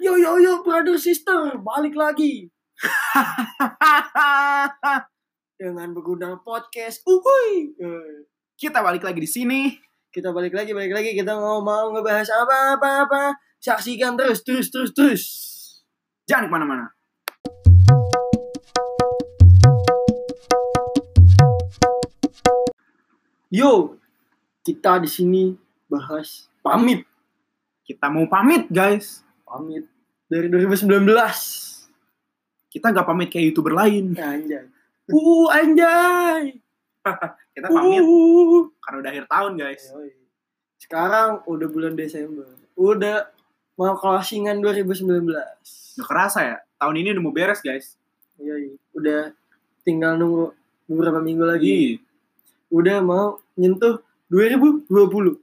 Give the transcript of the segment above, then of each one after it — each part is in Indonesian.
Yo yo yo brother sister, balik lagi dengan berguna podcast. Uhuy. Eh, Kita balik lagi di sini. Kita balik lagi, balik lagi. Kita mau mau ngebahas apa apa apa. Saksikan terus, terus, terus, terus. Jangan ke mana-mana. Yo, kita di sini bahas pamit, Kita mau pamit, guys. Pamit dari 2019. Kita gak pamit kayak YouTuber lain. Anjay. Uh, anjay. Kita pamit Uh. karena udah akhir tahun, guys. Yoi. Sekarang udah bulan Desember. Udah mau closingan 2019. Gak kerasa ya. Tahun ini udah mau beres, guys. Yoi. Udah tinggal nunggu beberapa minggu lagi. Iya. Udah mau nyentuh 2020.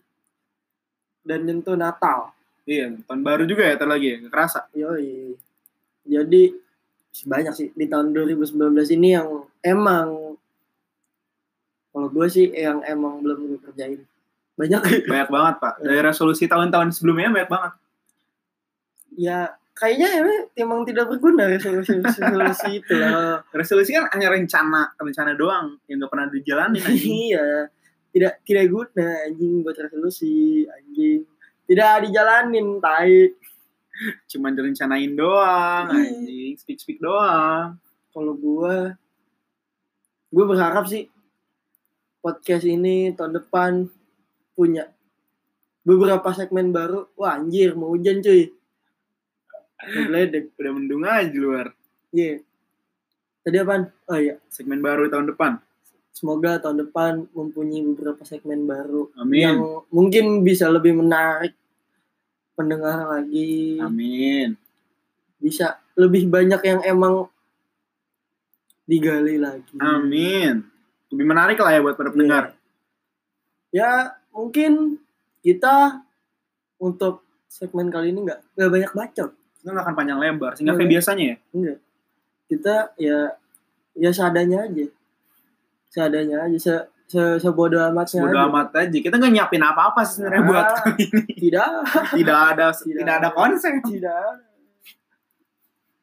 Dan nyentuh Natal. Iya, tahun baru juga ya, ntar lagi ya. Gak kerasa. Yoi. Jadi banyak sih di tahun 2019 ini yang emang kalau gue sih yang emang belum gue kerjain. Banyak Banyak banget, Pak. Dari resolusi tahun-tahun sebelumnya banyak banget. ya kayaknya emang, emang tidak berguna resolusi-resolusi itu lah. Resolusi kan hanya rencana, rencana doang yang gak pernah dijalanin anjing. iya. Tidak tidak guna anjing buat resolusi anjing. Tidak dijalanin tai. Cuman direncanain doang, Iya. anjing. Speak-speak doang. Kalau gue gue berharap sih podcast ini tahun depan punya beberapa segmen baru. Wah anjir mau hujan cuy. Ngeledek. Udah mendung aja di luar. Iya. Tadi apaan? Oh iya. Segmen baru tahun depan. Semoga tahun depan mempunyai beberapa segmen baru Amin. yang mungkin bisa lebih menarik pendengar lagi. Amin. Bisa lebih banyak yang emang digali lagi. Amin. Lebih menarik lah ya buat para pendengar. Ya mungkin kita untuk segmen kali ini nggak nggak banyak bacot. Kita akan panjang lebar, sehingga Iya. kayak biasanya ya. Enggak. Kita ya ya seadanya aja. Seadanya aja. Se, se sebodoh amatnya Bodo aja. amat aja. Kita nggak nyiapin apa-apa sih sebenarnya Ah. buat kali ini. Tidak. Tidak ada Tidak tidak ada konsep. Tidak.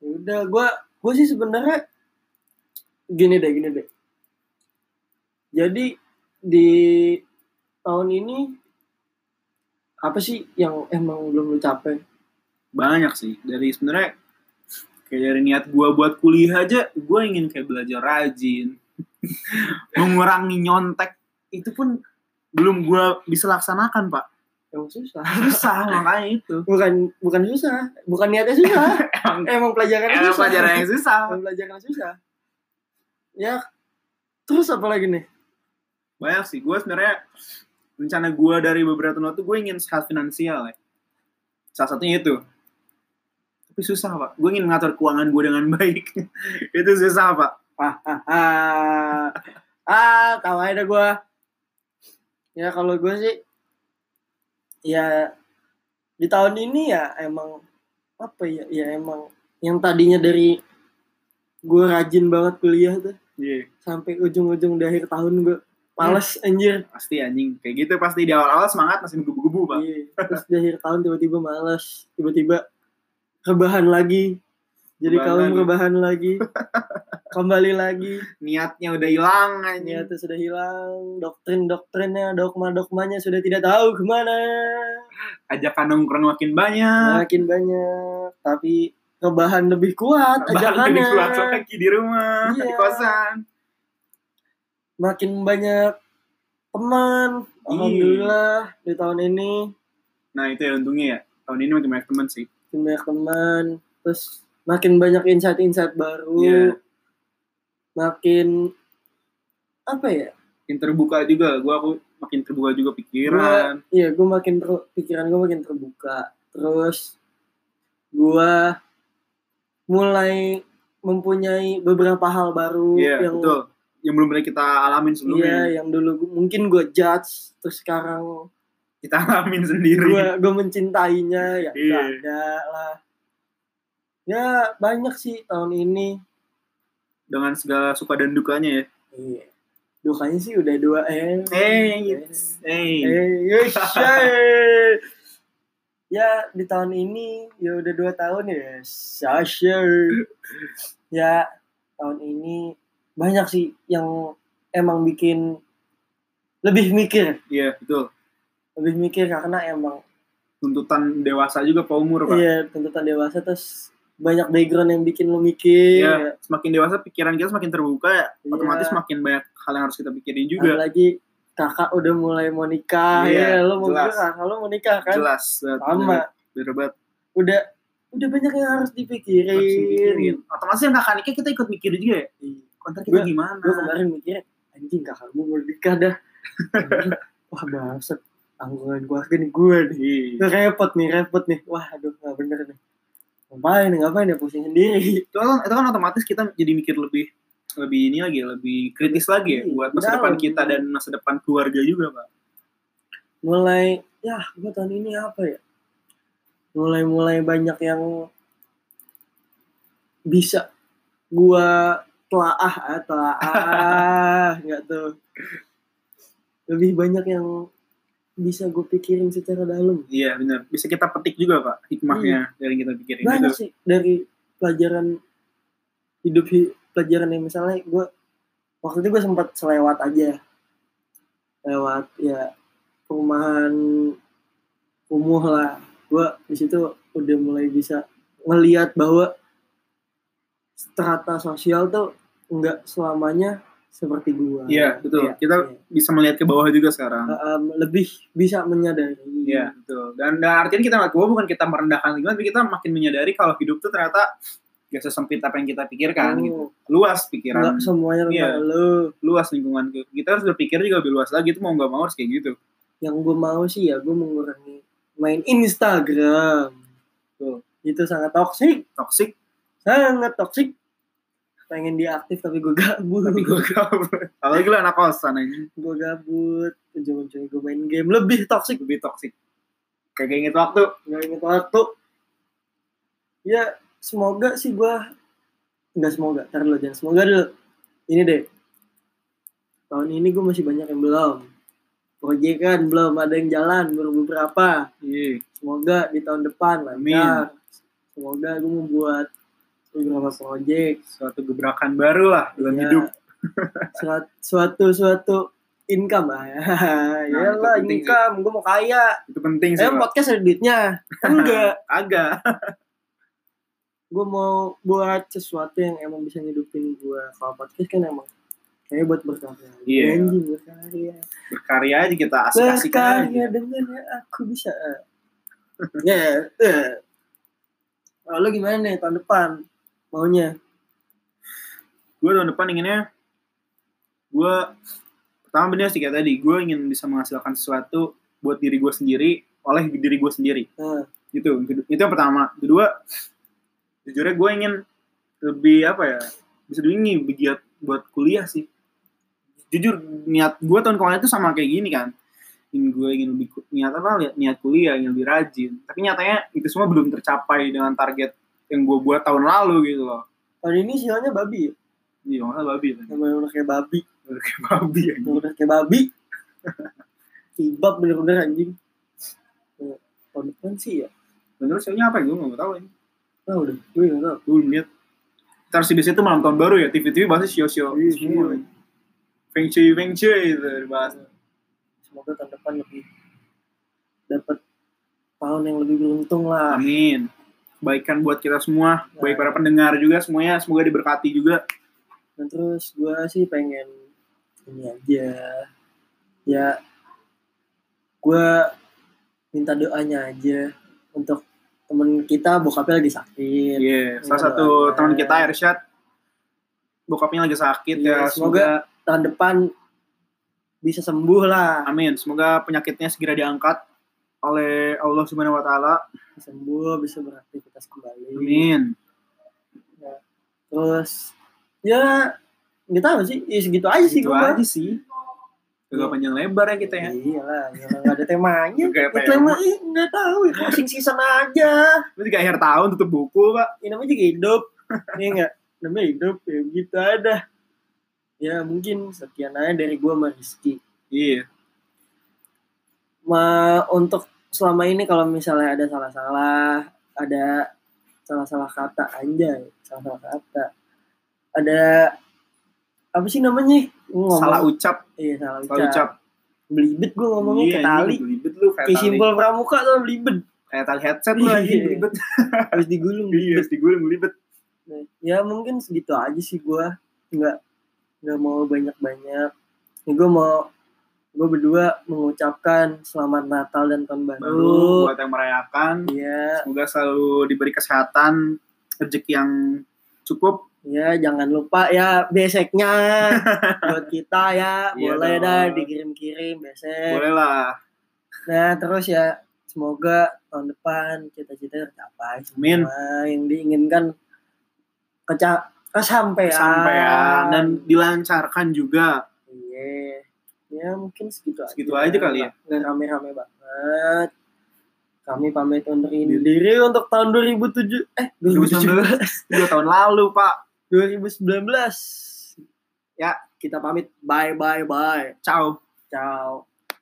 Ya Udah, gua gua sih sebenarnya gini deh, gini deh. Jadi di tahun ini apa sih yang emang belum lu capai? Banyak sih. Dari sebenarnya kayak dari niat gua buat kuliah aja, gua ingin kayak belajar rajin, mengurangi nyontek. Itu pun belum gua bisa laksanakan, Pak. Emang susah. Susah makanya itu. Bukan bukan susah, bukan niatnya susah. Emang emang pelajarannya emang susah. pelajaran yang susah. Emang pelajaran susah. Ya, terus apa lagi nih? Banyak sih. Gua sebenarnya rencana gua dari beberapa tahun tuh gue ingin sehat finansial ya. Salah satunya itu. Tapi susah, Pak. Gue ingin mengatur keuangan gue dengan baik. itu susah, Pak. Ah ah ah ah tahu aja gue ya kalau gue sih ya di tahun ini ya emang apa ya ya emang yang tadinya dari gue rajin banget kuliah tuh Iya. sampai ujung-ujung di akhir tahun gue males anjir Pasti anjing. Kayak gitu pasti di awal-awal semangat masih menggebu-gebu, Pak. Iya. terus di akhir tahun tiba-tiba males tiba-tiba rebahan lagi jadi kaum lagi. rebahan lagi kembali lagi Niatnya udah hilang. Niatnya sudah hilang, doktrin-doktrinnya, dogma-dogmanya sudah tidak tahu ke mana. Ajakan nongkrong makin banyak. Makin banyak, tapi rebahan lebih kuat ajakannya. lebih kuat lagi di rumah, Iya. di kosan. Makin banyak teman. Iya. Alhamdulillah di tahun ini Nah, itu ya untungnya ya. Tahun ini makin banyak teman sih. makin banyak teman, terus makin banyak insight-insight baru. Iya. Makin apa ya? Makin terbuka juga. Gue aku makin terbuka juga pikiran. Iya, gue makin ter- pikiran gue makin terbuka. Terus gue mulai mempunyai beberapa hal baru Iya, yang betul. Yang belum pernah kita alamin iya sebelumnya. yang dulu mungkin gue judge terus sekarang Kita alamin sendiri. gue gue mencintainya ya Iya. nggak ada lah ya banyak sih tahun ini Dengan segala suka dan dukanya ya. iya dukanya sih udah dua eh Hey, eh, hey. eh, yes, eh. ya di tahun ini ya udah dua tahun ya Sasha ya tahun ini banyak sih yang emang bikin lebih mikir Iya, betul. lebih mikir karena emang Tuntutan dewasa juga pak umur pak. iya tuntutan dewasa terus banyak background yang bikin lo mikir Iya, semakin dewasa pikiran kita semakin terbuka ya, Iya. otomatis makin banyak hal yang harus kita pikirin juga. apalagi kakak udah mulai mau nikah Iya, ya lo mau nikah kalau mau nikah kan Jelas. sama banget. udah udah banyak yang harus dipikirin, Harus dipikirin. Otomatis yang kakak nikah kita ikut mikir juga ya. Iya. Kontak kita Gua- gimana? gue kemarin mikirnya anjing kakak gue mau nikah dah wah bangsat tanggungan keluarga nih gue nih Iya. Repot nih repot nih wah aduh nggak bener nih ngapain ngapain ya pusing sendiri Itu kan, itu kan otomatis kita jadi mikir lebih lebih ini lagi, lebih kritis lagi ya Iya, buat masa dalam. depan kita dan masa depan keluarga juga pak. mulai ya gue tahun ini apa ya mulai mulai banyak yang bisa gua telaah ah, telaah nggak tuh lebih banyak yang bisa gue pikirin secara dalam. Iya benar. Bisa kita petik juga pak hikmahnya dari kita pikirin. Banyak sih dari pelajaran hidup hi- pelajaran yang misalnya gue waktu itu gue sempat selewat aja. Lewat ya perumahan kumuh lah. Gue di situ udah mulai bisa ngelihat bahwa strata sosial tuh nggak selamanya seperti gue Iya betul. kita bisa melihat ke bawah juga sekarang. lebih bisa menyadari Iya betul. Dan, dan artinya kita bawah bukan kita merendahkan lingkungan, tapi kita makin menyadari kalau hidup tuh ternyata gak sesempit apa yang kita pikirkan gitu. Oh, Luas pikiran, nggak semuanya tentang Iya. lu luas lingkungan. Kita harus berpikir juga lebih luas lagi. Itu mau nggak mau harus kayak gitu. yang gue mau sih ya gue mengurangi main Instagram Tuh. itu sangat toksik Toxic sangat toksik pengen diaktif tapi gue gabut. Tapi gue gabut. Apalagi lu anak kosan aja. gue gabut. Ujung-ujungnya gue main game. Lebih toksik Lebih toxic. Kayak inget waktu. nggak inget waktu. Ya semoga sih gue nggak semoga. Ntar dulu jangan semoga dulu. Ini deh. Tahun ini gue masih banyak yang belum. Proyekan belum. Ada yang jalan baru beberapa. Iya. semoga di tahun depan lancar. Semoga gue membuat beberapa proyek Suatu gebrakan baru lah dalam Ya, hidup. suatu suatu suatu income lah ya Nah, lah income gue mau kaya Itu penting sih. Pak. podcast ada duitnya enggak Agak. gue mau buat sesuatu yang emang bisa ngidupin gue kalau podcast kan emang kayak buat berkarya Iya. anjing berkarya Berkarya aja kita asik-asik berkarya aja. dengan yang aku bisa ya eh. lalu gimana nih tahun depan maunya. Gue tahun depan inginnya gue pertama bener sih kayak tadi gue ingin bisa menghasilkan sesuatu buat diri gue sendiri oleh diri gue sendiri. Nah, itu itu yang pertama. Kedua jujurnya gue ingin lebih apa ya bisa ini begiat buat kuliah sih. Jujur niat gue tahun kemarin itu sama kayak gini kan. Ingin gue ingin lebih niat apa niat kuliah ingin lebih rajin. Tapi nyatanya itu semua belum tercapai dengan target yang gue buat tahun lalu gitu loh. Tahun ini sialnya babi ya? Iya malah babi kan. Yang bener-bener kayak babi. Kayak babi ya bener-bener kayak babi. Tibab bener-bener anjing. Tahun depan sih ya. Bener soalnya apa ya gue nggak tahu ini. Ah udah gue gak tau gue lihat. Ntar sih biasanya itu malam tahun baru ya TV-TV bahasnya sio-sio Iya, semua. iya. Feng Shui Feng Shui itu dibahas. Semoga tahun depan lebih dapat tahun yang lebih beruntung lah. Amin. Kebaikan buat kita semua, Nah. baik para pendengar juga semuanya semoga diberkati juga. dan terus gue sih pengen ini aja ya gue minta doanya aja untuk temen kita bokapnya lagi sakit Iya, salah Minta satu teman kita Irsyad bokapnya lagi sakit Iya, ya. semoga- Semoga tahun depan bisa sembuh lah amin. Semoga penyakitnya segera diangkat oleh Allah Subhanahu wa taala. sembuh bisa beraktivitas kembali Amin. terus ya nggak tahu sih ya segitu aja sih Itu gue aja sih. Gak panjang lebar ya kita ya. iyalah ya nggak ada temanya Kayak ya, tema. nggak tahu ya closing season aja Berarti kayak akhir tahun tutup buku, Pak. ini namanya juga hidup ini enggak namanya hidup ya gitu ada ya mungkin sekian aja dari gua sama Rizky Iya. Ma, untuk selama ini kalau misalnya ada salah-salah ada salah-salah kata anjay salah-salah kata. Ada apa sih namanya? Ngomong- salah ucap. Iya salah ucap, salah ucap. belibet gue ngomongnya Iya, tali. ini belibet lu kayak simpel pramuka tuh belibet. Kayak tali headset lu lagi Iya. belibet. Harus digulung iya belibet. digulung belibet. Ya mungkin segitu aja sih gue nggak nggak mau banyak banyak ya gue mau gue berdua mengucapkan selamat Natal dan tahun baru baru buat yang merayakan Iya, semoga selalu diberi kesehatan rezeki yang cukup ya jangan lupa ya beseknya buat kita ya Iya boleh dong. dah dikirim-kirim besek. boleh lah Nah terus ya semoga tahun depan cita-cita tercapai Amin. yang diinginkan keca kesampaian. kesampaian dan dilancarkan juga Iya. Ya mungkin segitu, Segitu aja kali ya. Nggak rame-rame banget. Kami pamit undur diri untuk tahun 2007 eh 2019 dua tahun lalu pak 2019. Ya. kita pamit. Bye bye bye. ciao Ciao.